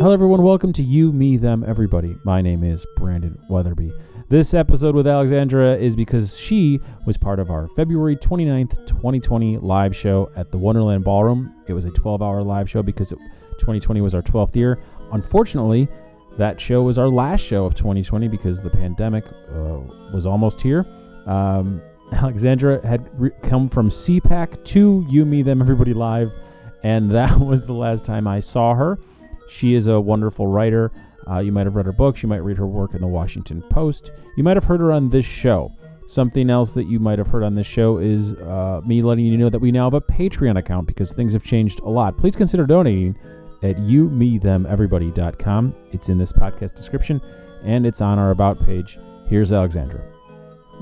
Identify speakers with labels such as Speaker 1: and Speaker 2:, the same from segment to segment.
Speaker 1: Hello, everyone. Welcome to You, Me, Them, Everybody. My name is Brandon Wetherbee. This episode with Alexandra is because she was part of our February 29th, 2020 live show at the Wonderland Ballroom. It was a 12 hour live show because it, 2020 was our 12th year. Unfortunately, that show was our last show of 2020 because the pandemic uh, was almost here. Um, Alexandra had re- come from CPAC to You, Me, Them, Everybody Live, and that was the last time I saw her. She is a wonderful writer. Uh, you might have read her books. You might read her work in the Washington Post. You might have heard her on this show. Something else that you might have heard on this show is uh, me letting you know that we now have a Patreon account because things have changed a lot. Please consider donating at youmethemeverybody.com. It's in this podcast description and it's on our About page. Here's Alexandra.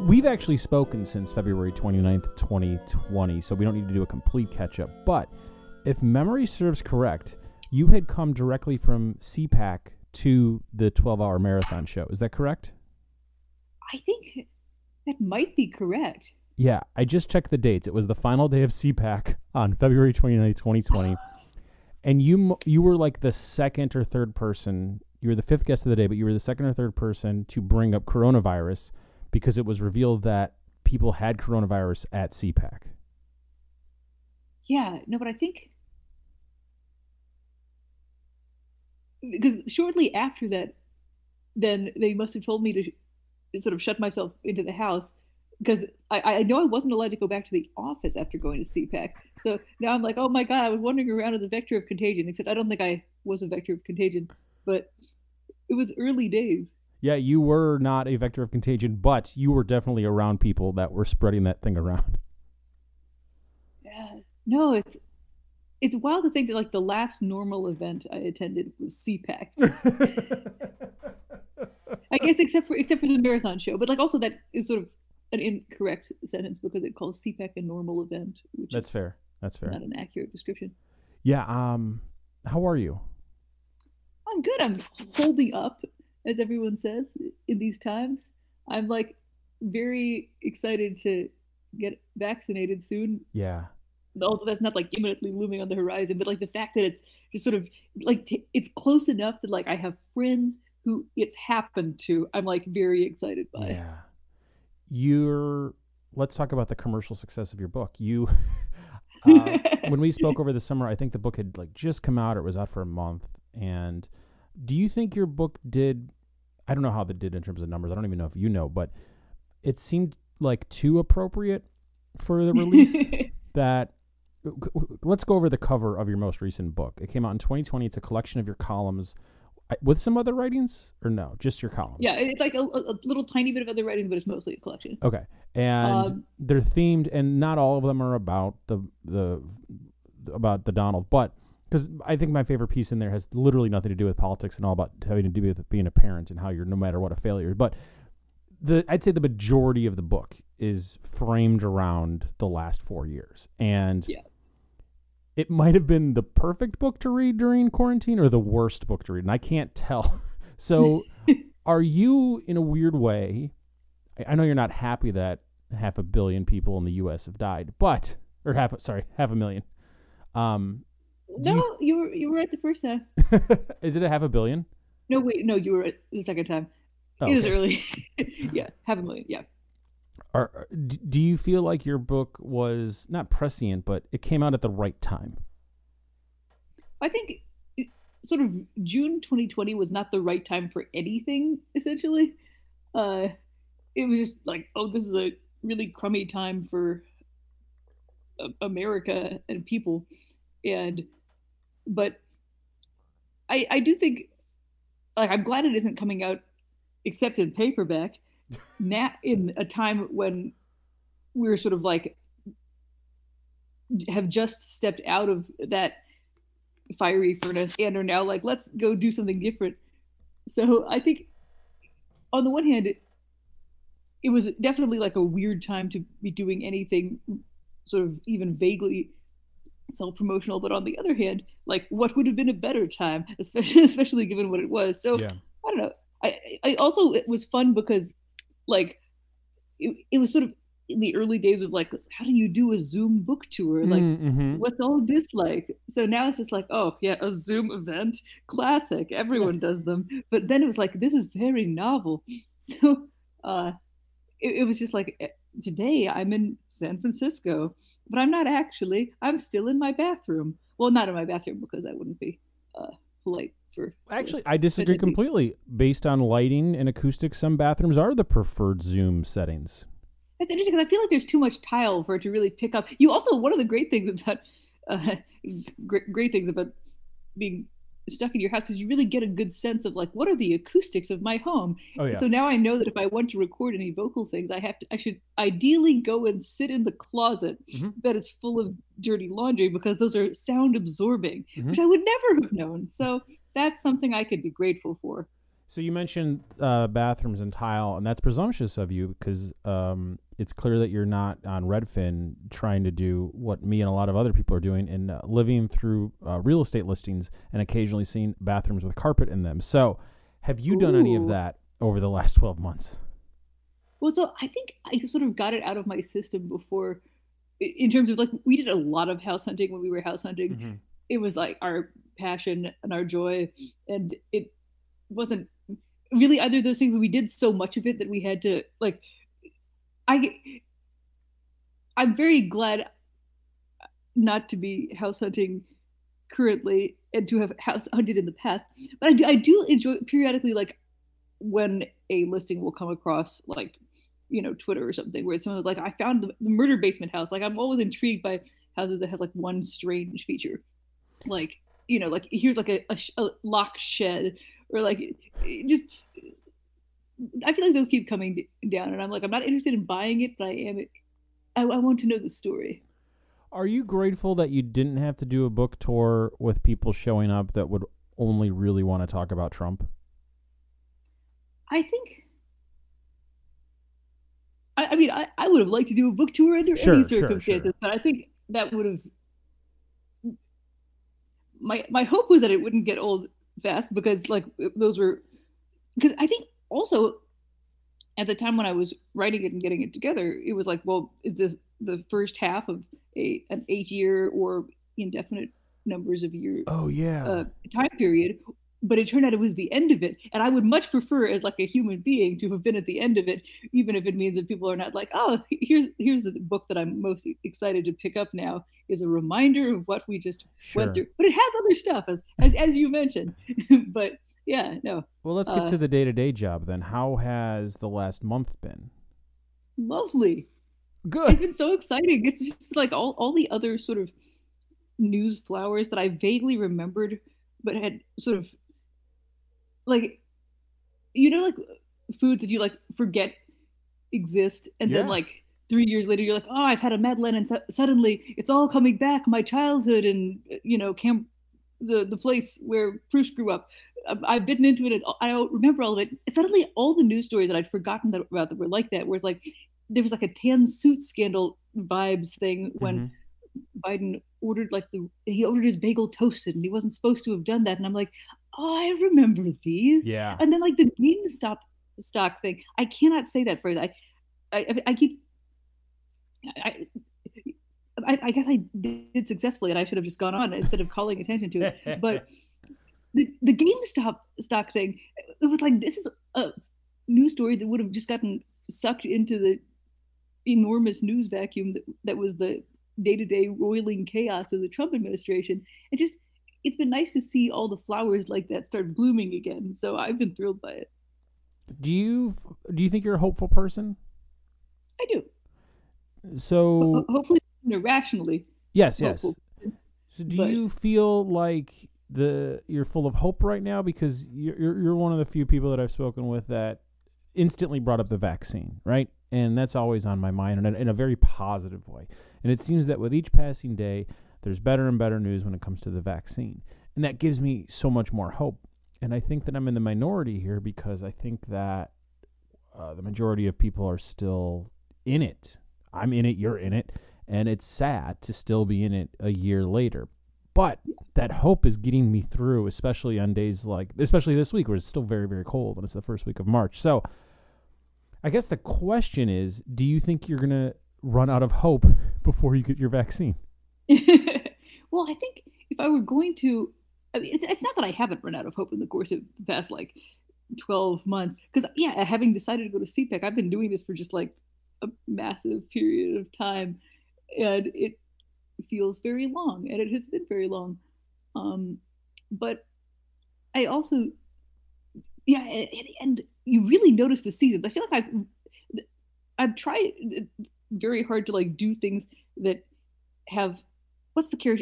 Speaker 1: We've actually spoken since February 29th, 2020, so we don't need to do a complete catch up. But if memory serves correct, you had come directly from CPAC to the 12 hour marathon show. Is that correct?
Speaker 2: I think that might be correct.
Speaker 1: Yeah, I just checked the dates. It was the final day of CPAC on February 29th, 2020. and you you were like the second or third person. You were the fifth guest of the day, but you were the second or third person to bring up coronavirus because it was revealed that people had coronavirus at CPAC.
Speaker 2: Yeah, no, but I think because shortly after that, then they must have told me to sort of shut myself into the house because I, I know I wasn't allowed to go back to the office after going to CPAC. So now I'm like, oh my god, I was wandering around as a vector of contagion. Except I don't think I was a vector of contagion, but it was early days.
Speaker 1: Yeah, you were not a vector of contagion, but you were definitely around people that were spreading that thing around.
Speaker 2: Yeah, no, it's it's wild to think that like the last normal event I attended was CPAC. I guess except for except for the marathon show, but like also that is sort of an incorrect sentence because it calls CPAC a normal event. Which
Speaker 1: That's fair. That's fair.
Speaker 2: Not an accurate description.
Speaker 1: Yeah. Um. How are you?
Speaker 2: I'm good. I'm holding up, as everyone says in these times. I'm like very excited to get vaccinated soon.
Speaker 1: Yeah
Speaker 2: although that's not like imminently looming on the horizon, but like the fact that it's just sort of like t- it's close enough that like I have friends who it's happened to. I'm like very excited by.
Speaker 1: Yeah, you're. Let's talk about the commercial success of your book. You, uh, when we spoke over the summer, I think the book had like just come out. Or it was out for a month. And do you think your book did? I don't know how that did in terms of numbers. I don't even know if you know, but it seemed like too appropriate for the release that let's go over the cover of your most recent book. It came out in 2020. It's a collection of your columns with some other writings or no, just your columns.
Speaker 2: Yeah, it's like a, a little tiny bit of other writings, but it's mostly a collection.
Speaker 1: Okay, and um, they're themed, and not all of them are about the the about the Donald, but because I think my favorite piece in there has literally nothing to do with politics and all about having to do with being a parent and how you're no matter what a failure. But the I'd say the majority of the book is framed around the last four years, and
Speaker 2: yeah
Speaker 1: it might have been the perfect book to read during quarantine or the worst book to read, and I can't tell. so, are you in a weird way? I know you're not happy that half a billion people in the U.S. have died, but or half sorry, half a million. Um,
Speaker 2: no, you, you were you were at the first time.
Speaker 1: is it a half a billion?
Speaker 2: No, wait, no, you were at the second time. Oh, it okay. was early. yeah, half a million. Yeah.
Speaker 1: Are, do you feel like your book was not prescient, but it came out at the right time?
Speaker 2: I think sort of June 2020 was not the right time for anything, essentially. Uh, it was just like, oh, this is a really crummy time for America and people. And, but I, I do think, like, I'm glad it isn't coming out except in paperback now in a time when we're sort of like have just stepped out of that fiery furnace and are now like let's go do something different. So i think on the one hand it, it was definitely like a weird time to be doing anything sort of even vaguely self-promotional but on the other hand like what would have been a better time especially especially given what it was. So yeah. i don't know. I i also it was fun because like it, it was sort of in the early days of like, how do you do a Zoom book tour? Like,
Speaker 1: mm-hmm.
Speaker 2: what's all this like? So now it's just like, oh yeah, a Zoom event, classic. Everyone does them. But then it was like, this is very novel. So uh, it, it was just like eh, today I'm in San Francisco, but I'm not actually. I'm still in my bathroom. Well, not in my bathroom because that wouldn't be uh, polite for.
Speaker 1: Actually, I disagree completely. Based on lighting and acoustics, some bathrooms are the preferred Zoom settings.
Speaker 2: That's interesting because I feel like there's too much tile for it to really pick up. You also one of the great things about uh, great, great things about being stuck in your house is you really get a good sense of like what are the acoustics of my home.
Speaker 1: Oh, yeah.
Speaker 2: So now I know that if I want to record any vocal things, I have to I should ideally go and sit in the closet
Speaker 1: Mhm.
Speaker 2: that is full of dirty laundry because those are sound absorbing,
Speaker 1: Mhm.
Speaker 2: which I would never have known. So that's something I could be grateful for.
Speaker 1: So you mentioned uh, bathrooms and tile, and that's presumptuous of you because um, it's clear that you're not on Redfin trying to do what me and a lot of other people are doing and uh, living through uh, real estate listings and occasionally seeing bathrooms with carpet in them. So, have you done any of that over the last twelve months?
Speaker 2: Well, so I think I sort of got it out of my system before, in terms of like we did a lot of house hunting when we were house hunting. It was like our passion and our joy, and it wasn't really either of those things. But we did so much of it that we had to like. I I'm very glad not to be house hunting currently and to have house hunted in the past. But I do, I do enjoy periodically like when a listing will come across like you know Twitter or something where someone was like, I found the, murder basement house. Like I'm always intrigued by houses that have like one strange feature, like you know, like here's like a, a, a lock shed or like just. I feel like those keep coming down, and I'm like, I'm not interested in buying it, but I am. I, I want to know the story.
Speaker 1: Are you grateful that you didn't have to do a book tour with people showing up that would only really want to talk about Trump?
Speaker 2: I think. I, I mean, I, I would have liked to do a book tour under
Speaker 1: Sure,
Speaker 2: any
Speaker 1: sure,
Speaker 2: circumstances,
Speaker 1: sure.
Speaker 2: but I think that would have. My my hope was that it wouldn't get old fast because like those were, because I think also, at the time when I was writing it and getting it together, it was like, well, is this the first half of a an eight year or indefinite numbers of years
Speaker 1: Oh yeah.
Speaker 2: uh, time period but it turned out it was the end of it and i would much prefer as like a human being to have been at the end of it even if it means that people are not like oh here's here's the book that i'm most excited to pick up now is a reminder of what we just
Speaker 1: sure.
Speaker 2: went through but it has other stuff as as, as you mentioned but yeah no
Speaker 1: Well, let's get
Speaker 2: uh,
Speaker 1: to the day to day job then. How has the last month been?
Speaker 2: lovely
Speaker 1: good it's
Speaker 2: been so exciting. It's just like all, all the other sort of news flowers that I vaguely remembered, but had sort of like, you know, like foods that you like forget exist, and then like three years later, you're like, oh, I've had a Madeleine, and su- suddenly it's all coming back. My childhood, and you know, camp, the the place where Bruce grew up. I've- I've bitten into it. I don't remember all of it. Suddenly, all the news stories that I'd forgotten that, about that were like that. Whereas, like, there was like a tan suit scandal vibes thing when
Speaker 1: Mhm.
Speaker 2: Biden ordered like the he ordered his bagel toasted and he wasn't supposed to have done that. And I'm like, oh, I remember these.
Speaker 1: Yeah.
Speaker 2: And then like the GameStop stock thing, I cannot say that phrase. I I, I keep. I, I, I guess I did successfully, and I should have just gone on instead of calling attention to it. But the, the GameStop stock thing, it was like this is a news story that would have just gotten sucked into the enormous news vacuum that, that was the day-to-day roiling chaos of the Trump administration. It just it's been nice to see all the flowers like that start blooming again. So I've been thrilled by it.
Speaker 1: do you do you think you're a hopeful person?
Speaker 2: I do.
Speaker 1: So
Speaker 2: Ho- hopefully irrationally
Speaker 1: yes, yes. So do
Speaker 2: but-
Speaker 1: you feel like the you're full of hope right now because you're you're you're one of the few people that I've spoken with that instantly brought up the vaccine, right? And that's always on my mind in a, in a very positive way. And it seems that with each passing day, there's better and better news when it comes to the vaccine, and that gives me so much more hope. And I think that I'm in the minority here because I think that uh, the majority of people are still in it. I'm in it, you're in it, and it's sad to still be in it a year later. But that hope is getting me through, especially on days like, especially this week where it's still very, very cold and it's the first week of March. So I guess the question is, do you think you're gonna run out of hope before you get your vaccine?
Speaker 2: well, I think if I were going to, I mean, it's, it's not that I haven't run out of hope in the course of the past like 12 months. Because, yeah, having decided to go to CPAC, I've been doing this for just like a massive period of time. And it feels very long, and it has been very long. Um, but I also, yeah, and, and you really notice the seasons. I feel like I've I've tried very hard to like do things that have what's the char-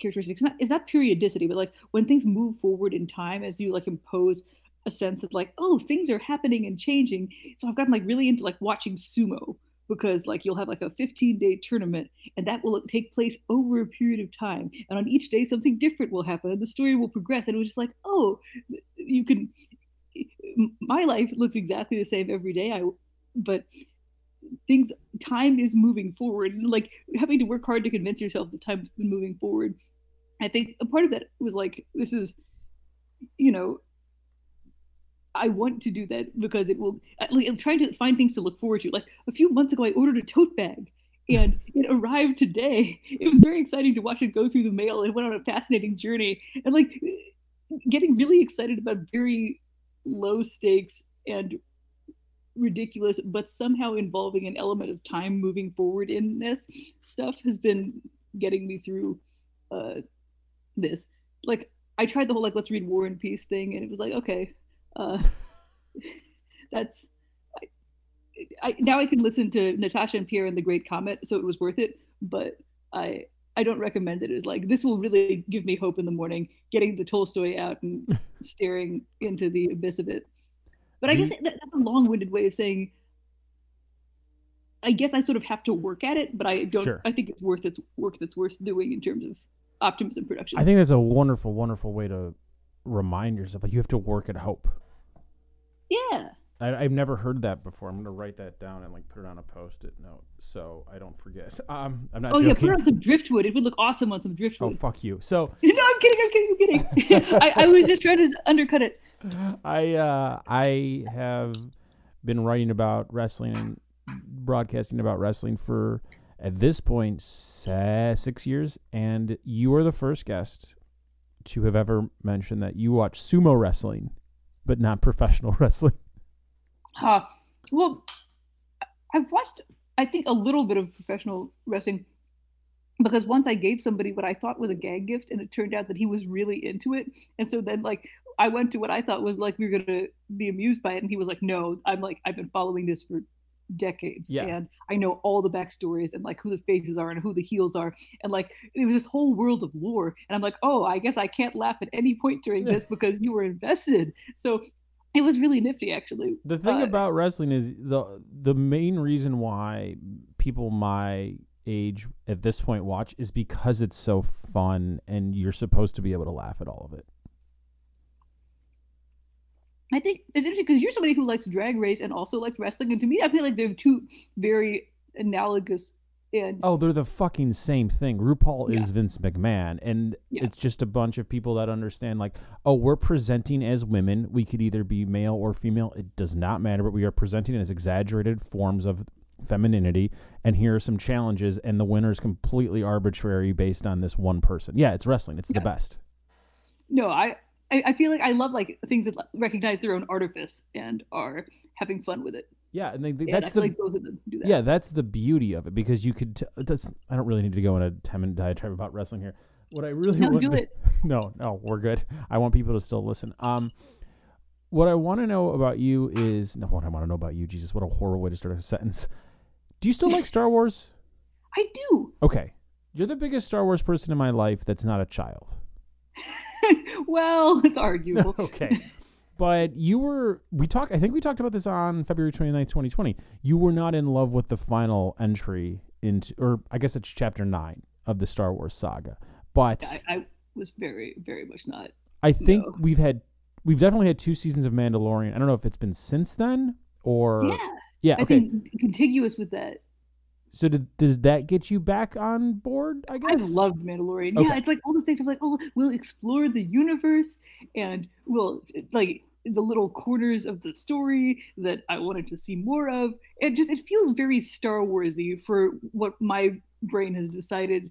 Speaker 2: characteristics? Not is not periodicity, but like when things move forward in time as you like impose a sense of like oh things are happening and changing. So I've gotten like really into like watching sumo because like you'll have like a 15 day tournament and that will take place over a period of time and on each day something different will happen and the story will progress and it was just like oh you can my life looks exactly the same every day i but things time is moving forward like having to work hard to convince yourself that time's been moving forward i think a part of that was like this is you know I want to do that because it will. I'm trying to find things to look forward to. Like a few months ago, I ordered a tote bag, and it arrived today. It was very exciting to watch it go through the mail. It went on a fascinating journey, and like getting really excited about very low stakes and ridiculous, but somehow involving an element of time moving forward in this stuff has been getting me through uh, this. Like I tried the whole like let's read War and Peace thing, and it was like okay, uh, that's I, I, now I can listen to Natasha and Pierre and the Great Comet, so it was worth it. But I I don't recommend it. It's like this will really give me hope in the morning, getting the Tolstoy out and staring into the abyss of it. But I guess that, that's a long-winded way of saying. I guess I sort of have to work at it, but I don't. Sure. I think it's worth its work that's worth doing in terms of optimism production.
Speaker 1: I think that's a wonderful, wonderful way to remind yourself like you have to work at hope.
Speaker 2: Yeah.
Speaker 1: I, have never heard that before. I'm gonna write that down and like put it on a post-it note so I don't forget. Um, I'm not.
Speaker 2: Oh
Speaker 1: joking.
Speaker 2: yeah, put it on some driftwood. It would look awesome on some driftwood.
Speaker 1: Oh fuck you. So
Speaker 2: no, I'm kidding. I'm kidding. I'm kidding. I, I was just trying to undercut it.
Speaker 1: I uh, I have been writing about wrestling and broadcasting about wrestling for at this point six years, and you are the first guest to have ever mentioned that you watch sumo wrestling, but not professional wrestling.
Speaker 2: Uh, well, I've watched, I think, a little bit of professional wrestling because once I gave somebody what I thought was a gag gift, and it turned out that he was really into it. And so then, like, I went to what I thought was like we were gonna be amused by it, and he was like, "No, I'm like I've been following this for decades yeah. and i know all the backstories and like who the faces are and who the heels are and like it was this whole world of lore and i'm like oh i guess i can't laugh at any point during this because you were invested. So it was really nifty actually.
Speaker 1: The thing uh, about wrestling is the the main reason why people my age at this point watch is because it's so fun and you're supposed to be able to laugh at all of it
Speaker 2: I think it's interesting because you're somebody who likes drag race and also likes wrestling, and to me, I feel like they're two very analogous. And
Speaker 1: oh, they're the fucking same thing. RuPaul yeah. is Vince McMahon, and yeah. it's just a bunch of people that understand, like, oh, we're presenting as women. We could either be male or female. It does not matter, but we are presenting as exaggerated forms of femininity. And here are some challenges, and the winner is completely arbitrary based on this one person. Yeah, it's wrestling. It's yeah. the best.
Speaker 2: No, I I, I feel like I love like things that recognize their own artifice and are having fun with it.
Speaker 1: Yeah, and they, they, that's the like both of them do that. Yeah, that's the beauty of it because you could. T- that's I don't really need to go in a ten minute diatribe about wrestling here. What I really
Speaker 2: no,
Speaker 1: want
Speaker 2: do to, it.
Speaker 1: no, no, we're good. I want people to still listen. Um, what I want to know about you is no. What I want to know about you, Jesus, what a horrible way to start a sentence. Do you still like Star Wars?
Speaker 2: I do.
Speaker 1: Okay, you're the biggest Star Wars person in my life that's not a child.
Speaker 2: well, it's arguable.
Speaker 1: okay. But you were we talked I think we talked about this on February 29th, 2020. You were not in love with the final entry into or I guess it's chapter 9 of the Star Wars saga. But
Speaker 2: I, I was very very much not.
Speaker 1: I think no. we've had we've definitely had two seasons of Mandalorian. I don't know if it's been since then or
Speaker 2: Yeah.
Speaker 1: Yeah, okay.
Speaker 2: Think contiguous with that
Speaker 1: so did, does that get you back on board? I guess
Speaker 2: I loved Mandalorian. Okay. Yeah, it's like all the things. I'm like, oh, we'll explore the universe, and we'll like the little corners of the story that I wanted to see more of. It just it feels very Star Warsy for what my brain has decided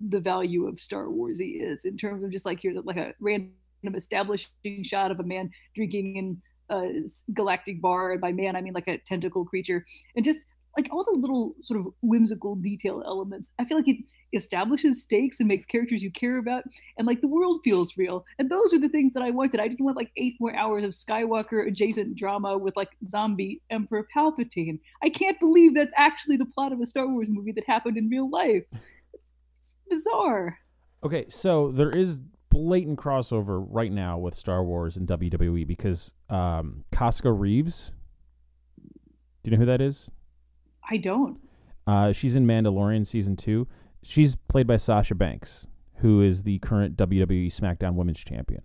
Speaker 2: the value of Star Warsy is in terms of just like here's like a random establishing shot of a man drinking in a galactic bar, and by man I mean like a tentacle creature, and just like all the little sort of whimsical detail elements. I feel like it establishes stakes and makes characters you care about, and like the world feels real. And those are the things that I wanted. I didn't want like eight more hours of Skywalker adjacent drama with like zombie Emperor Palpatine. I can't believe that's actually the plot of a Star Wars movie that happened in real life. It's, it's bizarre.
Speaker 1: Okay, so there is blatant crossover right now with Star Wars and WWE because um, Koska Reeves. Do you know who that is?
Speaker 2: I don't.
Speaker 1: Uh, she's in Mandalorian season two. She's played by Sasha Banks, who is the current WWE SmackDown Women's Champion.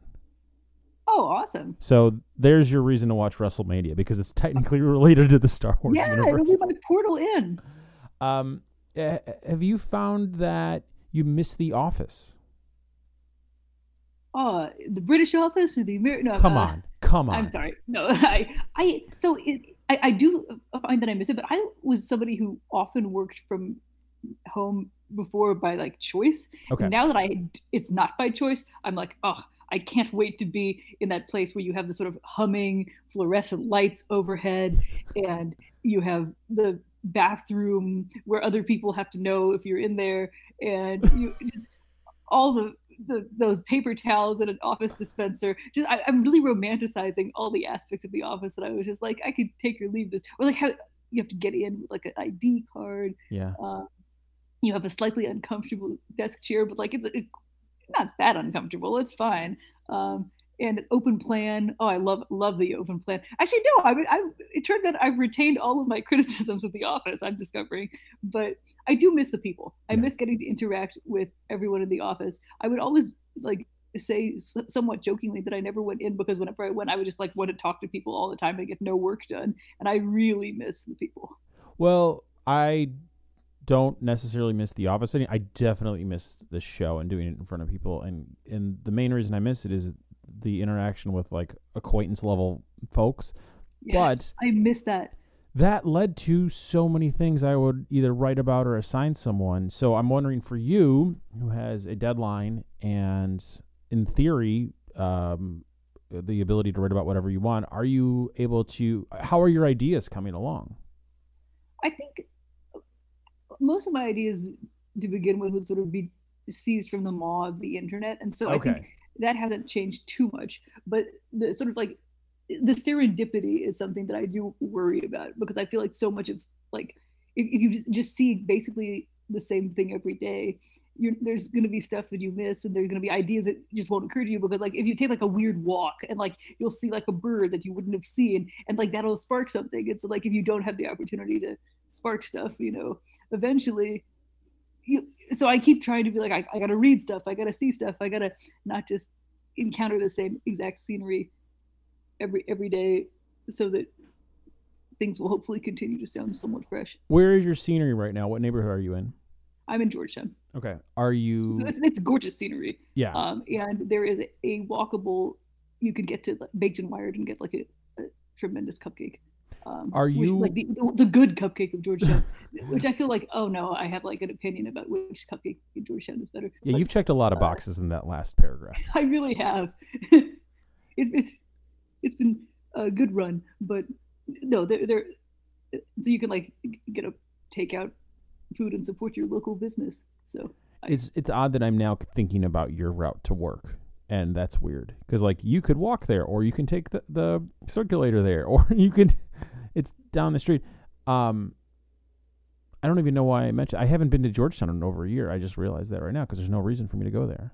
Speaker 2: Oh, awesome!
Speaker 1: So there's your reason to watch WrestleMania because it's technically related to the Star Wars.
Speaker 2: Yeah,
Speaker 1: universe.
Speaker 2: it'll be my portal in.
Speaker 1: Um, eh, have you found that you miss The Office?
Speaker 2: Oh, the British Office or the American? No,
Speaker 1: Come
Speaker 2: uh,
Speaker 1: on, come on.
Speaker 2: I'm sorry. No, I, I, so it, I, I do find that I miss it, but I was somebody who often worked from home before by like choice.
Speaker 1: Okay.
Speaker 2: And now that I, it's not by choice, I'm like, oh, I can't wait to be in that place where you have the sort of humming fluorescent lights overhead, and you have the bathroom where other people have to know if you're in there, and you just all the the, those paper towels in an office dispenser. Just I, am really romanticizing all the aspects of the office that I was just like, I could take or leave this, or like how you have to get in with like an ID card.
Speaker 1: Yeah.
Speaker 2: Uh, you have a slightly uncomfortable desk chair, but like it's, it's not that uncomfortable. It's fine. Um, and an open plan. Oh, I love love the open plan. Actually, no, I, I it turns out I've retained all of my criticisms of the office. I'm discovering, but I do miss the people. I
Speaker 1: Yeah.
Speaker 2: miss getting to interact with everyone in the office. I would always like say somewhat jokingly that I never went in because whenever I went, I would just like want to talk to people all the time and get no work done. And I really miss the people.
Speaker 1: Well, I don't necessarily miss The Office. I definitely miss the show and doing it in front of people. And and the main reason I miss it is the interaction with like acquaintance level folks.
Speaker 2: Yes, I miss that.
Speaker 1: That led to so many things I would either write about or assign someone. So I'm wondering for you, who has a deadline and in theory, um, the ability to write about whatever you want, are you able to? How are your ideas coming along?
Speaker 2: I think most of my ideas to begin with would sort of be seized from the maw of the internet, and so I think that hasn't changed too much. But the sort of like the serendipity is something that I do worry about because I feel like so much of like if, if you just- see basically the same thing every day. There's going to be stuff that you miss and there's going to be ideas that just won't occur to you because like if you take like a weird walk and like you'll see like a bird that you wouldn't have seen and like that'll spark something It's like if you don't have the opportunity to spark stuff you know eventually you so i keep trying to be like i, I gotta read stuff i gotta see stuff i gotta not just encounter the same exact scenery every every day so that things will hopefully continue to sound somewhat fresh
Speaker 1: Where is your scenery right now? What neighborhood are you in?
Speaker 2: i'm in georgetown
Speaker 1: Okay. Are you?
Speaker 2: so it's, it's gorgeous scenery
Speaker 1: Yeah.
Speaker 2: um, and there is a walkable you could get to like, baked and wired and get like a, a tremendous cupcake um,
Speaker 1: Are
Speaker 2: which-
Speaker 1: you-
Speaker 2: like the, the, good cupcake of georgetown which i feel like oh no i have like an opinion about which cupcake in georgetown is better.
Speaker 1: Yeah,
Speaker 2: But
Speaker 1: you've checked a lot of
Speaker 2: uh,
Speaker 1: boxes in that last paragraph.
Speaker 2: i really have. It's it's it's been a good run but no they're, they're so you can like get a takeout food and support your local business so
Speaker 1: It's it's odd that I'm now thinking about your route to work, and that's weird because like you could walk there, or you can take the the circulator there, or you could it's down the street. Um, I don't even know why I mentioned. I haven't been to Georgetown in over a year. I just realized that right now because there's no reason for me to go there.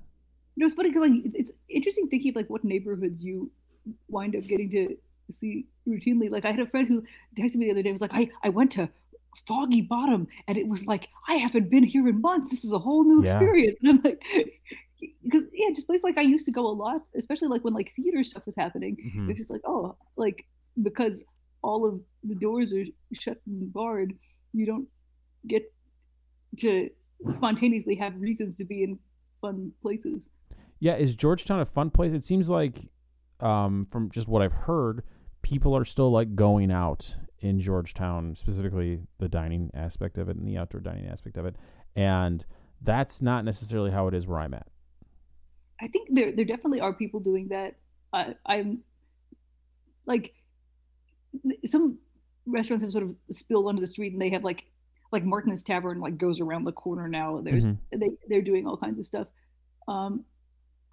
Speaker 2: You know, it's funny cause, like it's interesting thinking of like what neighborhoods you wind up getting to see routinely. Like I had a friend who texted me the other day was like, I, I went to Foggy Bottom and it was like I haven't been here in months. This is a whole new
Speaker 1: Yeah.
Speaker 2: experience. And I'm like because yeah, just places like I used to go a lot, especially like when like theater stuff was happening.
Speaker 1: Mhm.
Speaker 2: It's just like, oh, like because all of the doors are shut and barred, you don't get to spontaneously have reasons to be in fun places.
Speaker 1: Yeah, is Georgetown a fun place? It seems like um, from just what I've heard, people are still like going out in Georgetown, specifically the dining aspect of it and the outdoor dining aspect of it, and that's not necessarily how it is where I'm at.
Speaker 2: I think there there definitely are people doing that. I, I'm like some restaurants have sort of spilled onto the street and they have like like Martin's Tavern like goes around the corner now. There's
Speaker 1: Mhm.
Speaker 2: they they're doing all kinds of stuff. Um,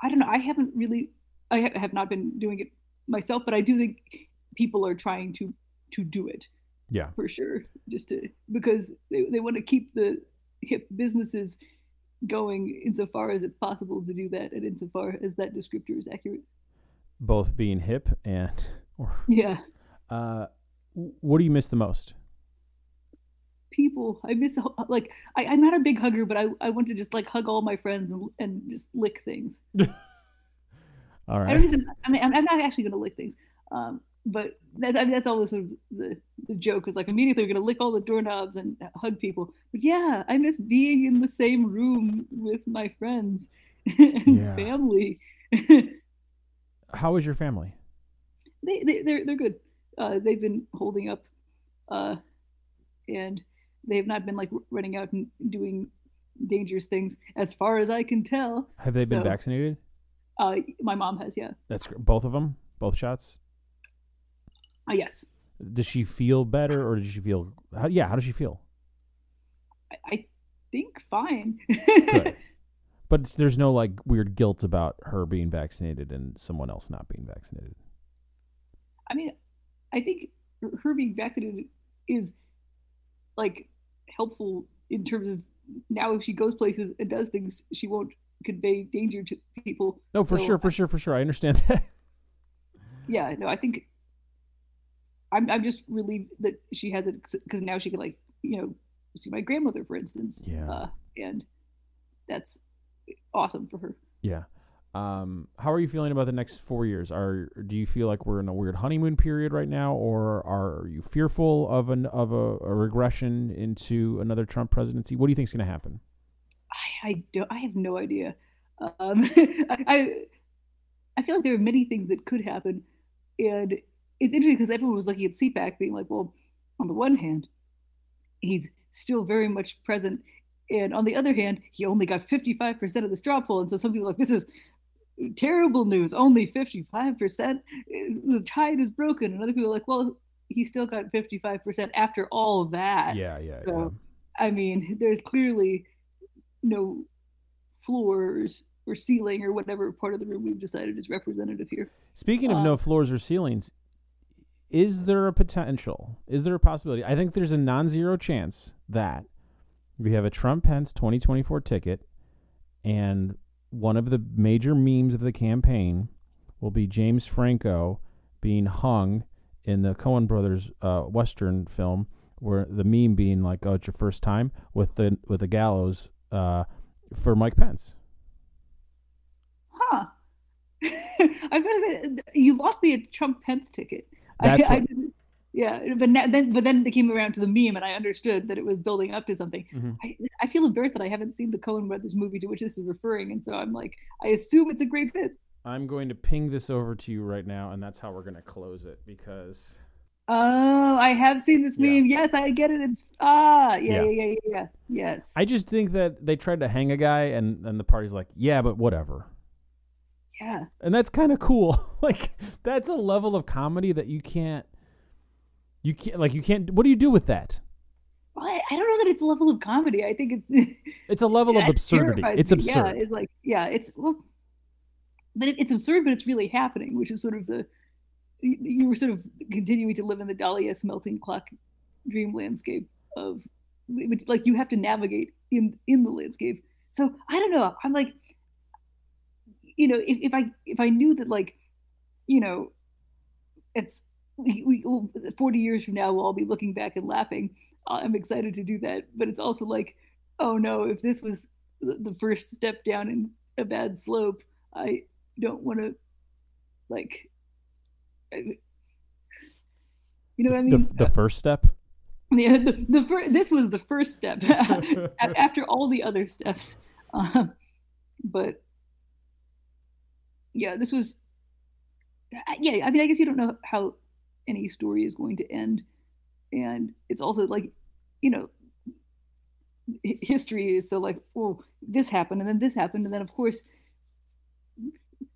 Speaker 2: I don't know. I haven't really I ha- have not been doing it myself, but I do think people are trying to to do it
Speaker 1: Yeah.
Speaker 2: for sure, just to because they they want to keep the hip businesses going insofar as it's possible to do that, and insofar as that descriptor is accurate.
Speaker 1: Both being hip and or
Speaker 2: Yeah.
Speaker 1: uh, what do you miss the most?
Speaker 2: people. I miss like I, I'm not a big hugger, but I, I want to just like hug all my friends and, and just lick things.
Speaker 1: all right.
Speaker 2: I
Speaker 1: right.
Speaker 2: don't even. I mean, I'm, I'm not actually going to lick things. Um, but that, I mean, that's always sort of the, the joke is like immediately we're going to lick all the doorknobs and hug people. But yeah, I miss being in the same room with my friends and
Speaker 1: Yeah.
Speaker 2: family.
Speaker 1: How is your family?
Speaker 2: they they're they're good. Uh, they've been holding up, uh, and they have not been like running out and doing dangerous things, as far as I can tell.
Speaker 1: Have they been
Speaker 2: So-
Speaker 1: vaccinated?
Speaker 2: Uh, my mom has, yeah.
Speaker 1: That's both of them, both shots.
Speaker 2: Uh, yes,
Speaker 1: Does she feel better, or does she feel? How, yeah, how does she feel?
Speaker 2: I, I think fine.
Speaker 1: But there's no like weird guilt about her being vaccinated and someone else not being vaccinated.
Speaker 2: I mean, I think her being vaccinated is like helpful in terms of now if she goes places and does things, she won't convey danger to people.
Speaker 1: No, for
Speaker 2: So,
Speaker 1: sure, for sure, for sure. I understand that.
Speaker 2: Yeah, no, I think I'm I'm just relieved that she has it because now she can like you know see my grandmother for instance.
Speaker 1: Yeah.
Speaker 2: Uh, and that's awesome for her.
Speaker 1: yeah. Um, how are you feeling about the next four years? Are do you feel like we're in a weird honeymoon period right now, or are you fearful of an of a, a regression into another Trump presidency? What do you think is going to happen?
Speaker 2: I, I don't. I have no idea. Um, I, I I feel like there are many things that could happen, and it's interesting because everyone was looking at CPAC, being like, "Well, on the one hand, he's still very much present, and on the other hand, he only got fifty-five percent of the straw poll." And so some people are like, "This is terrible news. Only fifty-five percent. The tide is broken." And other people are like, "Well, he still got fifty-five percent after all of that."
Speaker 1: Yeah, yeah,
Speaker 2: So, I mean, there's clearly no floors or ceiling or whatever part of the room we've decided is representative here.
Speaker 1: Speaking of no um, floors or ceilings, is there a potential? Is there a possibility? I think there's a non-zero chance that we have a Trump Pence 2024 ticket, and one of the major memes of the campaign will be James Franco being hung in the Coen Brothers uh, Western film, where the meme being like, "Oh, it's your first time," with the with the gallows uh, for Mike Pence.
Speaker 2: Huh. I was gonna say you lost me a Trump Pence ticket. I, I didn't, yeah, but now, then but then they came around to the meme, and I understood that it was building up to something.
Speaker 1: Mhm.
Speaker 2: I, I feel embarrassed that I haven't seen the Coen Brothers movie to which this is referring, and so I'm like, I assume it's a great bit.
Speaker 1: I'm going to ping this over to you right now, and that's how we're going to close it because
Speaker 2: Oh, I have seen this
Speaker 1: Yeah.
Speaker 2: meme. Yes, I get it. It's ah, yeah,
Speaker 1: Yeah.
Speaker 2: yeah, yeah, yeah, yeah. Yes,
Speaker 1: I just think that they tried to hang a guy, and and the party's like, yeah, but whatever,
Speaker 2: yeah.
Speaker 1: and that's kind of cool. like that's a level of comedy that you can't, you can't like you can't. What do you do with that?
Speaker 2: Well, I, I don't know that it's a level of comedy. I think it's
Speaker 1: It's a level of absurdity. It's
Speaker 2: me.
Speaker 1: absurd.
Speaker 2: Yeah, it's like yeah, it's well, but it, it's absurd, but it's really happening, which is sort of the you, you were sort of continuing to live in the Dahlia melting clock dream landscape of which like you have to navigate in in the landscape. So I don't know. I'm like, you know, if, if I if I knew that like, you know, it's we, we 40 years from now we'll all be looking back and laughing. I'm excited to do that, but it's also like, oh no, if this was the the first step down in a bad slope, I don't want to like. I- You know what I mean?
Speaker 1: the first step.
Speaker 2: Yeah, the, the fir- this was the first step after all the other steps. Um, but yeah, this was yeah, I mean, I guess you don't know how any story is going to end, and it's also like, you know, history is so like, oh, this happened and then this happened, and then of course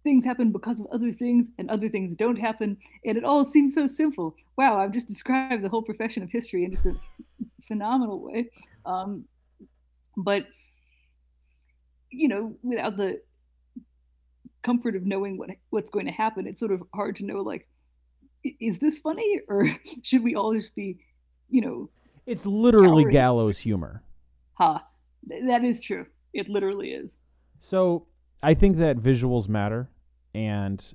Speaker 2: things happen because of other things and other things don't happen. And it all seems so simple. Wow i've just described the whole profession of history in just a phenomenal way. Um, but you know without the comfort of knowing what what's going to happen it's sort of hard to know like is this funny or should we all just be you know
Speaker 1: it's literally cowering? gallows humor
Speaker 2: ha huh. that is true it literally is
Speaker 1: so I think that visuals matter, and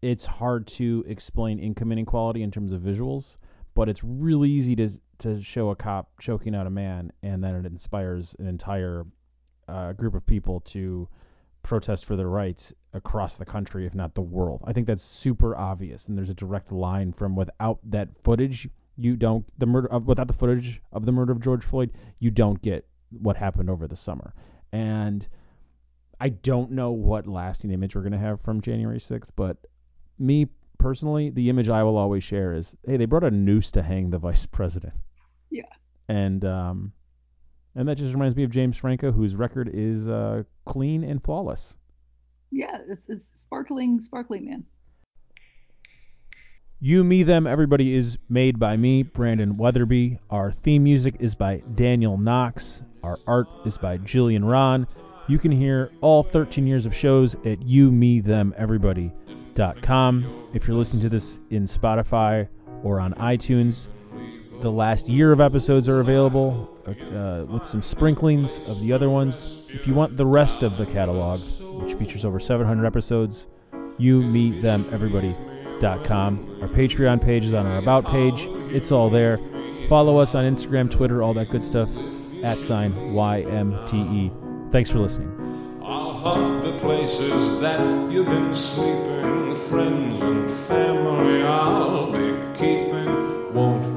Speaker 1: it's hard to explain income inequality in terms of visuals. But it's really easy to to show a cop choking out a man, and then it inspires an entire uh, group of people to protest for their rights across the country, if not the world. I think that's super obvious, and there's a direct line from without that footage, you don't the murder of without the footage of the murder of George Floyd, you don't get what happened over the summer, and I don't know what lasting image we're going to have from January 6th, but me personally, the image I will always share is hey, they brought a noose to hang the vice president.
Speaker 2: Yeah.
Speaker 1: And um and that just reminds me of James Franco whose record is uh clean and flawless.
Speaker 2: Yeah, this is sparkling sparkling man.
Speaker 1: You, Me, Them, Everybody is made by me, Brandon Wetherbee. Our theme music is by Daniel Knox. Our art is by Jillian Ron. You can hear all 13 years of shows at you, me, them, everybody.com. If you're listening to this in Spotify or on iTunes, the last year of episodes are available uh, with some sprinklings of the other ones. If you want the rest of the catalog, which features over 700 episodes, you, meet them, everybody.com. Our Patreon page is on our About page. It's all there. Follow us on Instagram, Twitter, all that good stuff. At sign YMTE. Thanks for listening. I'll the places that you've been sleeping, friends and family I'll be keeping. Won't